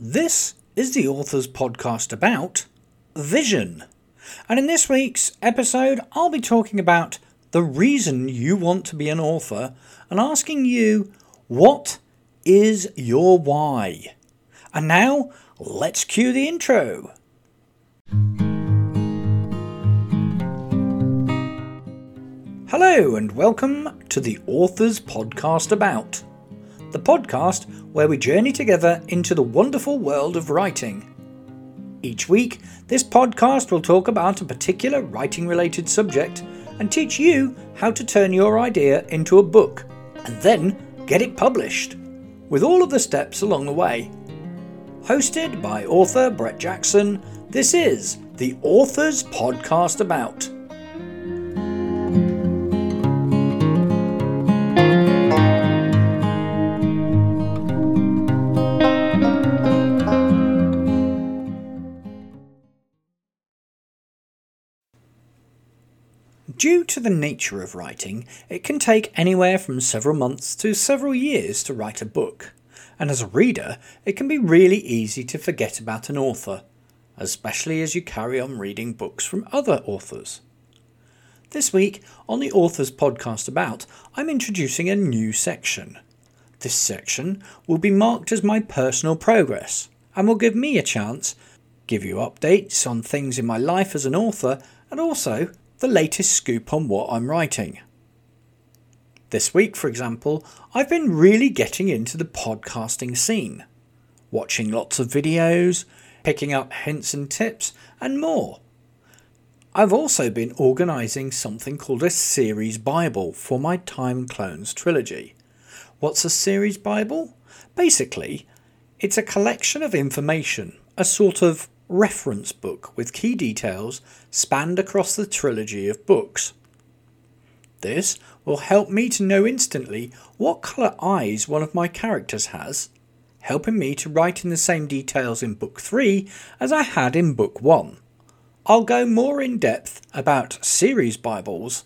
This is the author's podcast about vision. And in this week's episode, I'll be talking about the reason you want to be an author and asking you, what is your why? And now, let's cue the intro. Hello, and welcome to the Author's Podcast About, the podcast where we journey together into the wonderful world of writing. Each week, this podcast will talk about a particular writing related subject and teach you how to turn your idea into a book and then get it published, with all of the steps along the way. Hosted by author Brett Jackson, this is the Author's Podcast About. Due to the nature of writing, it can take anywhere from several months to several years to write a book, and as a reader, it can be really easy to forget about an author, especially as you carry on reading books from other authors. This week, on the Authors Podcast About, I'm introducing a new section. This section will be marked as my personal progress and will give me a chance give you updates on things in my life as an author and also the latest scoop on what I'm writing. This week, for example, I've been really getting into the podcasting scene, watching lots of videos, picking up hints and tips, and more. I've also been organising something called a series Bible for my Time Clones trilogy. What's a series Bible? Basically, it's a collection of information, a sort of reference book with key details spanned across the trilogy of books. This will help me to know instantly what colour eyes one of my characters has, helping me to write in the same details in Book 3 as I had in Book 1. I'll go more in depth about series Bibles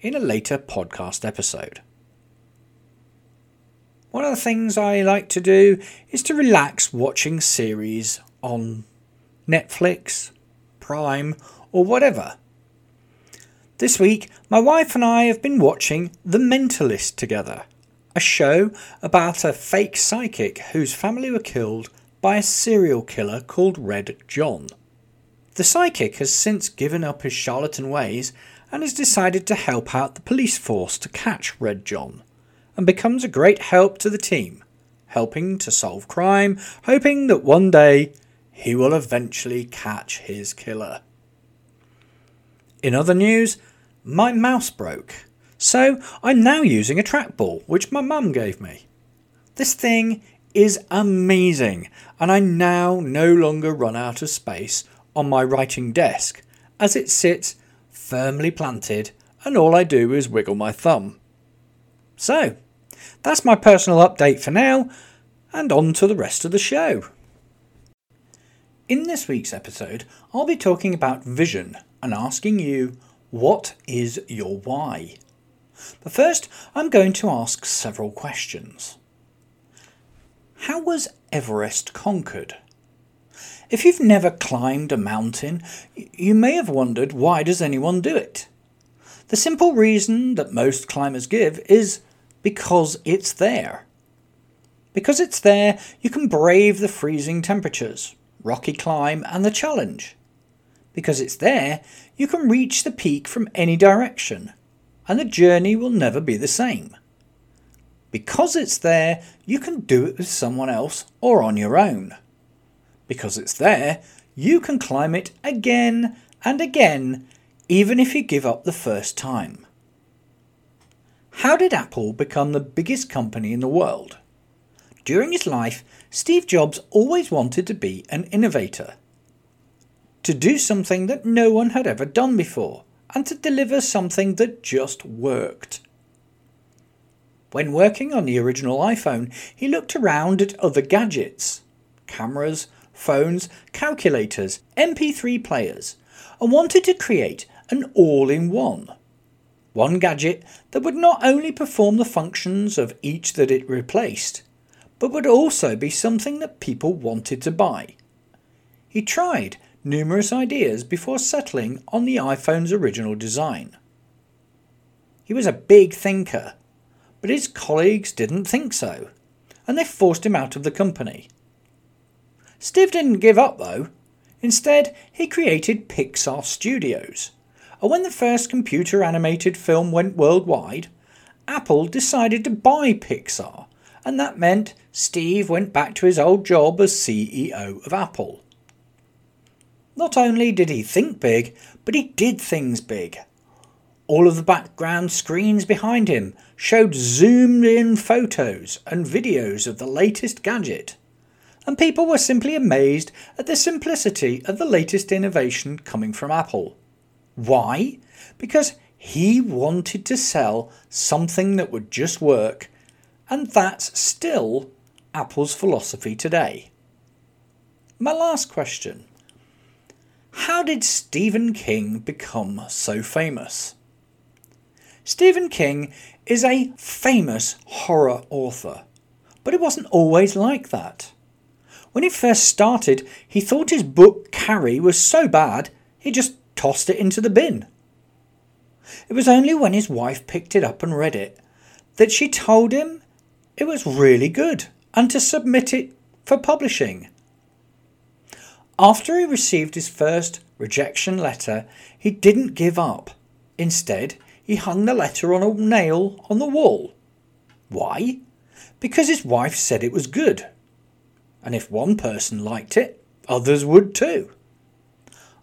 in a later podcast episode. One of the things I like to do is to relax watching series on Netflix, Prime, or whatever. This week, my wife and I have been watching The Mentalist together, a show about a fake psychic whose family were killed by a serial killer called Red John. The psychic has since given up his charlatan ways and has decided to help out the police force to catch Red John, and becomes a great help to the team, helping to solve crime, hoping that one day he will eventually catch his killer. In other news, my mouse broke, so I'm now using a trackball which my mum gave me. This thing is amazing, and I now no longer run out of space on my writing desk as it sits firmly planted and all I do is wiggle my thumb. So, that's my personal update for now, and on to the rest of the show. In this week's episode, I'll be talking about vision and asking you, what is your why? But first, I'm going to ask several questions. How was Everest conquered? If you've never climbed a mountain, you may have wondered why does anyone do it? The simple reason that most climbers give is because it's there. Because it's there, you can brave the freezing temperatures, rocky climb, and the challenge. Because it's there, you can reach the peak from any direction, and the journey will never be the same. Because it's there, you can do it with someone else or on your own. Because it's there, you can climb it again and again, even if you give up the first time. How did Apple become the biggest company in the world? During his life, Steve Jobs always wanted to be an innovator. To do something that no one had ever done before, and to deliver something that just worked. When working on the original iPhone, he looked around at other gadgets cameras, phones, calculators, MP3 players, and wanted to create an all in one. One gadget that would not only perform the functions of each that it replaced, but would also be something that people wanted to buy. He tried numerous ideas before settling on the iPhone's original design. He was a big thinker, but his colleagues didn't think so, and they forced him out of the company. Steve didn't give up though. Instead, he created Pixar Studios. And when the first computer animated film went worldwide, Apple decided to buy Pixar, and that meant Steve went back to his old job as CEO of Apple. Not only did he think big, but he did things big. All of the background screens behind him showed zoomed in photos and videos of the latest gadget and people were simply amazed at the simplicity of the latest innovation coming from Apple. Why? Because he wanted to sell something that would just work, and that's still Apple's philosophy today. My last question How did Stephen King become so famous? Stephen King is a famous horror author, but it wasn't always like that. When he first started, he thought his book Carrie was so bad, he just tossed it into the bin. It was only when his wife picked it up and read it that she told him it was really good and to submit it for publishing. After he received his first rejection letter, he didn't give up. Instead, he hung the letter on a nail on the wall. Why? Because his wife said it was good and if one person liked it, others would too.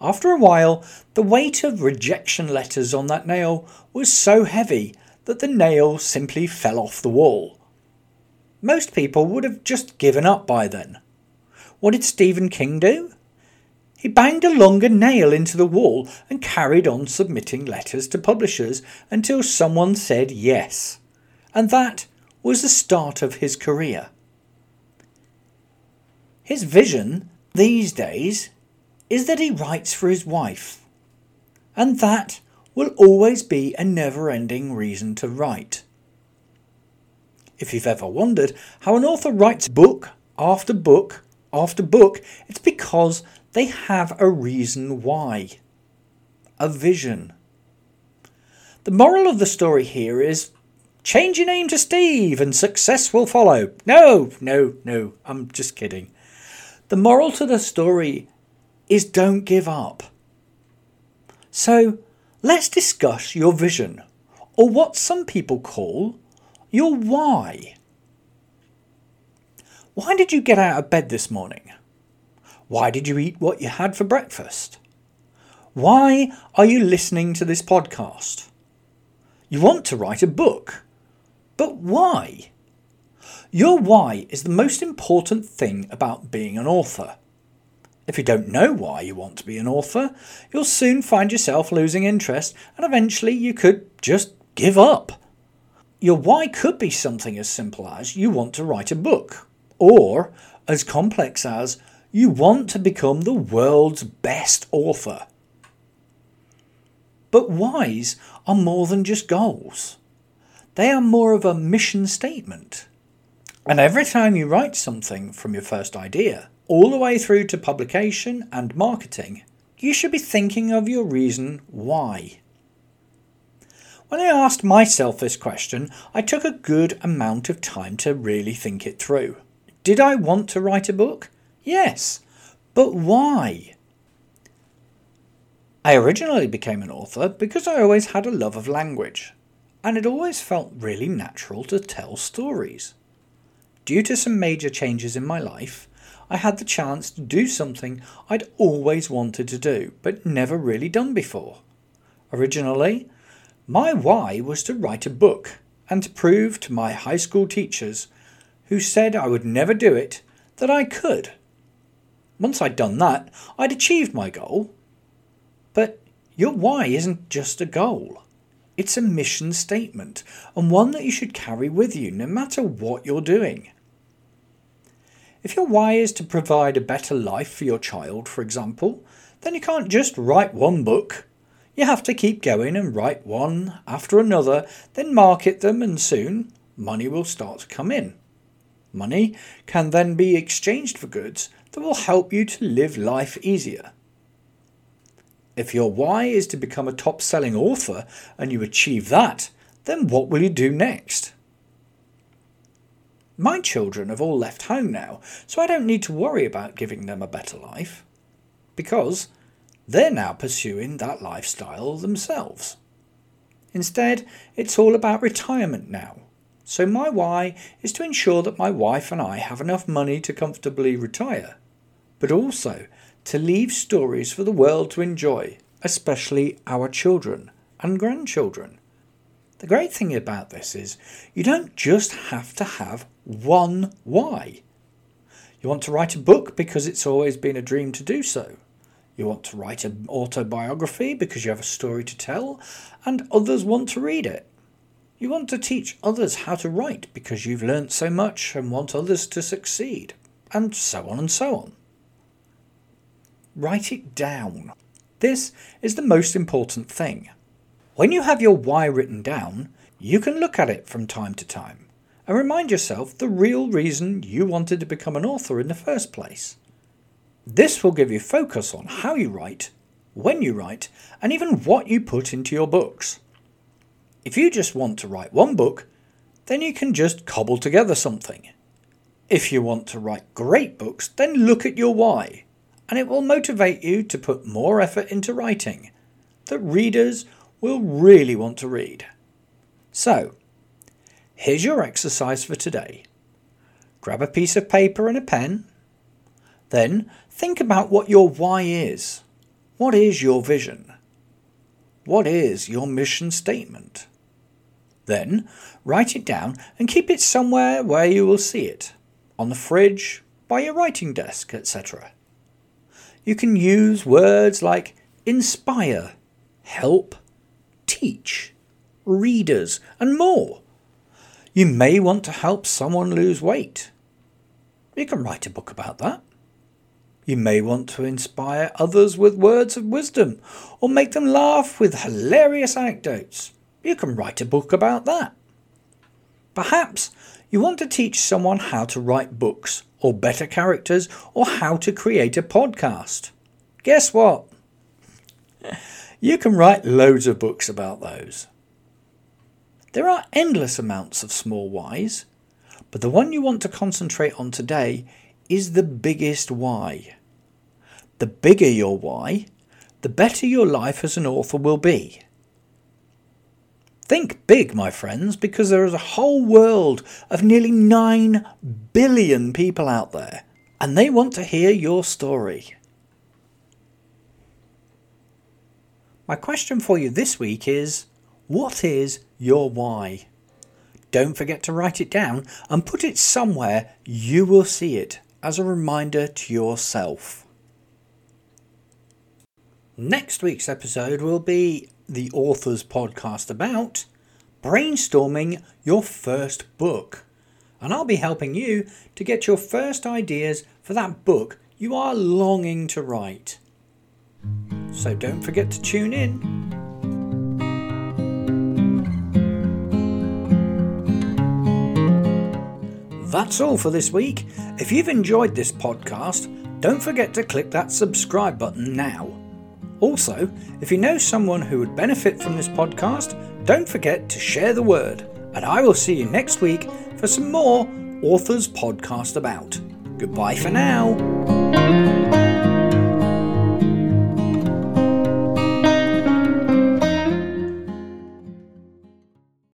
After a while, the weight of rejection letters on that nail was so heavy that the nail simply fell off the wall. Most people would have just given up by then. What did Stephen King do? He banged a longer nail into the wall and carried on submitting letters to publishers until someone said yes. And that was the start of his career. His vision these days is that he writes for his wife, and that will always be a never ending reason to write. If you've ever wondered how an author writes book after book after book, it's because they have a reason why. A vision. The moral of the story here is change your name to Steve and success will follow. No, no, no, I'm just kidding. The moral to the story is don't give up. So let's discuss your vision, or what some people call your why. Why did you get out of bed this morning? Why did you eat what you had for breakfast? Why are you listening to this podcast? You want to write a book, but why? Your why is the most important thing about being an author. If you don't know why you want to be an author, you'll soon find yourself losing interest and eventually you could just give up. Your why could be something as simple as you want to write a book, or as complex as you want to become the world's best author. But whys are more than just goals. They are more of a mission statement. And every time you write something from your first idea, all the way through to publication and marketing, you should be thinking of your reason why. When I asked myself this question, I took a good amount of time to really think it through. Did I want to write a book? Yes. But why? I originally became an author because I always had a love of language, and it always felt really natural to tell stories. Due to some major changes in my life, I had the chance to do something I'd always wanted to do, but never really done before. Originally, my why was to write a book and to prove to my high school teachers, who said I would never do it, that I could. Once I'd done that, I'd achieved my goal. But your why isn't just a goal. It's a mission statement, and one that you should carry with you no matter what you're doing. If your why is to provide a better life for your child, for example, then you can't just write one book. You have to keep going and write one after another, then market them, and soon money will start to come in. Money can then be exchanged for goods that will help you to live life easier. If your why is to become a top selling author and you achieve that, then what will you do next? My children have all left home now, so I don't need to worry about giving them a better life. Because they're now pursuing that lifestyle themselves. Instead, it's all about retirement now. So, my why is to ensure that my wife and I have enough money to comfortably retire, but also to leave stories for the world to enjoy, especially our children and grandchildren. The great thing about this is you don't just have to have one why. You want to write a book because it's always been a dream to do so. You want to write an autobiography because you have a story to tell and others want to read it. You want to teach others how to write because you've learnt so much and want others to succeed, and so on and so on. Write it down. This is the most important thing. When you have your why written down, you can look at it from time to time and remind yourself the real reason you wanted to become an author in the first place. This will give you focus on how you write, when you write, and even what you put into your books. If you just want to write one book, then you can just cobble together something. If you want to write great books, then look at your why, and it will motivate you to put more effort into writing that readers will really want to read. So, here's your exercise for today. Grab a piece of paper and a pen. Then think about what your why is. What is your vision? What is your mission statement? Then write it down and keep it somewhere where you will see it on the fridge, by your writing desk, etc. You can use words like inspire, help, teach, readers, and more. You may want to help someone lose weight. You can write a book about that. You may want to inspire others with words of wisdom or make them laugh with hilarious anecdotes. You can write a book about that. Perhaps you want to teach someone how to write books or better characters or how to create a podcast. Guess what? You can write loads of books about those. There are endless amounts of small whys, but the one you want to concentrate on today is the biggest why. The bigger your why, the better your life as an author will be. Think big, my friends, because there is a whole world of nearly 9 billion people out there, and they want to hear your story. My question for you this week is what is your why? Don't forget to write it down and put it somewhere you will see it as a reminder to yourself. Next week's episode will be the author's podcast about brainstorming your first book. And I'll be helping you to get your first ideas for that book you are longing to write so don't forget to tune in. That's all for this week. If you've enjoyed this podcast, don't forget to click that subscribe button now. Also, if you know someone who would benefit from this podcast, don't forget to share the word. And I will see you next week for some more Authors Podcast About. Goodbye for now.